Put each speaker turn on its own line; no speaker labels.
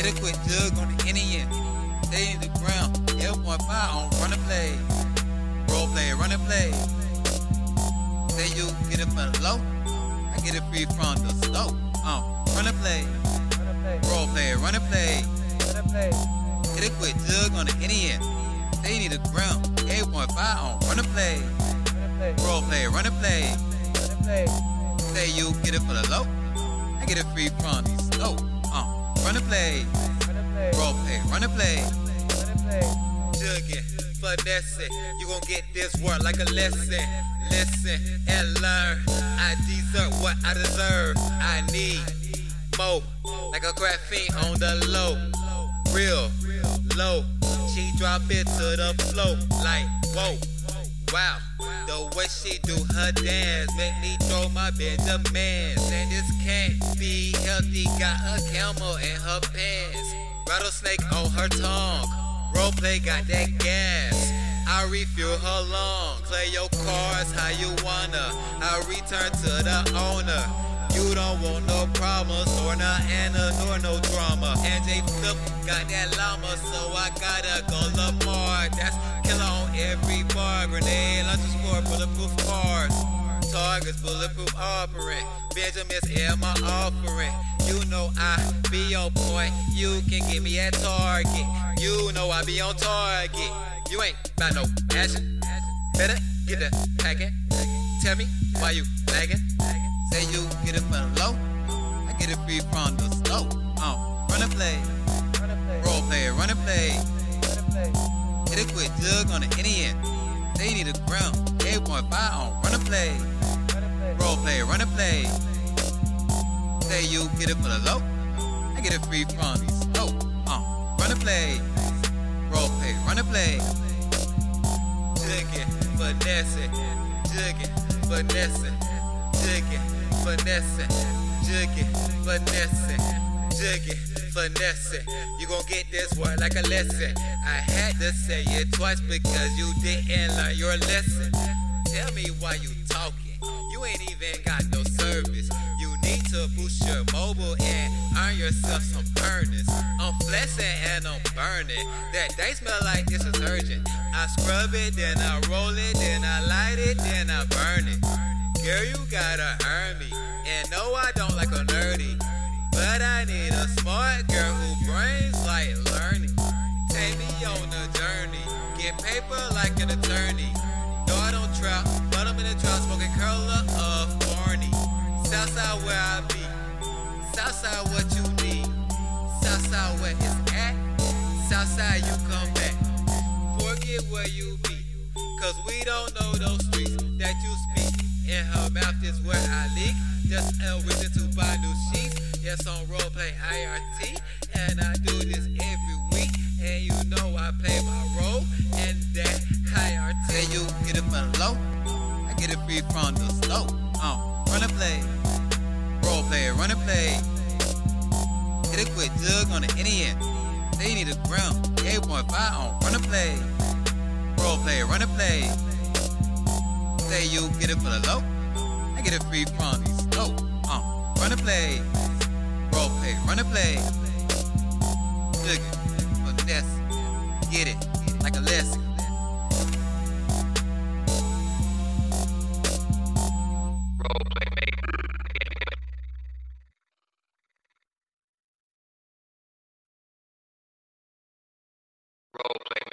Hit a quick jug on the Indian. Stay in the ground. L.5 on run and play. Roll Play, run and play. Say you get it for the low. I get it free from the stove. Uh, run and play. Roll Play, run and play. Hit a quick jug on the Indian. Stay in the ground. L.5 on run and play. Roll Play, run and play. Say you get it for the low. I get it free from the stove. Uh, run and play. Roll Play, run and play. Jugging, finesse. You gon' get this work like a lesson. Listen and learn. I deserve what I deserve. I need more. Like a graphene on the low. Real low. She drop it to the flow. Like, whoa. Wow. The way she do her dance make me throw my Benjamins. And this can't be healthy. Got a camel in her pants. Rattlesnake on her tongue. Roll Play got that gas. I refuel her lungs. Play your cards how you wanna. I return to the owner. You don't want no promise nor no Anna, nor no drama. And J Flip got that llama, so I gotta go Lamar. That's killer on every bar. Grenade, launcher score, bulletproof cars. Targets, bulletproof offering. Benjamin's in my offering. You know I be on point. You can get me at Target. You know I be on target. You ain't got no action. Better get the packet. Tell me why you lagging. Say you get it for the low. I get it free from the stove. Uh, run and play. Roll Play, run and play. Hit a quick jug on the Indian. They need a ground. 8.5 on by on run and play. Roll Play, run and play. Say you get it for the low. I get it free from the stove. Uh, run and play. Roll Play, run and play. Jugging, finesse, jugging, finesse, jugging, finesse, jugging, finesse, jugging, finesse. You gon' get this word like a lesson. I had to say it twice because you didn't learn your lesson. Tell me why you talking. You ain't even got no service. You need to boost your mobile and earn yourself some earnings. I'm flexing and I'm burning. That day smell like this is urgent. I scrub it, then I roll it, then I light it, then I burn it. Girl, you gotta earn me. And no, I don't like a nerdy. But I need a smart girl who brains like learning. Take me on a journey. Get paper like an attorney. No, I don't trap, but I'm in the trap smoking curler of Barney. Southside where I be. Southside what you need. Southside where it's at. Southside you come back. Forget where you be. Cause we don't know those streets that you speak. In her mouth is where I leak. Just a reason to buy new sheets. Yes, on Roll Play IRT. And I do this every week. And you know I play my role. And that IRT. Say you get it for low. I get it free from the stove. Uh, run and play. Roll Play, run and play. Hit a quick jug on the Indian. They need a ground. 8.5 on run and play. Roll Play, run and play. Say you get it for the low. I get it free from the stove. Uh, run and play. Roll Play, run and play. It, finesse. Get it, like a lesson.
Made. Roll Play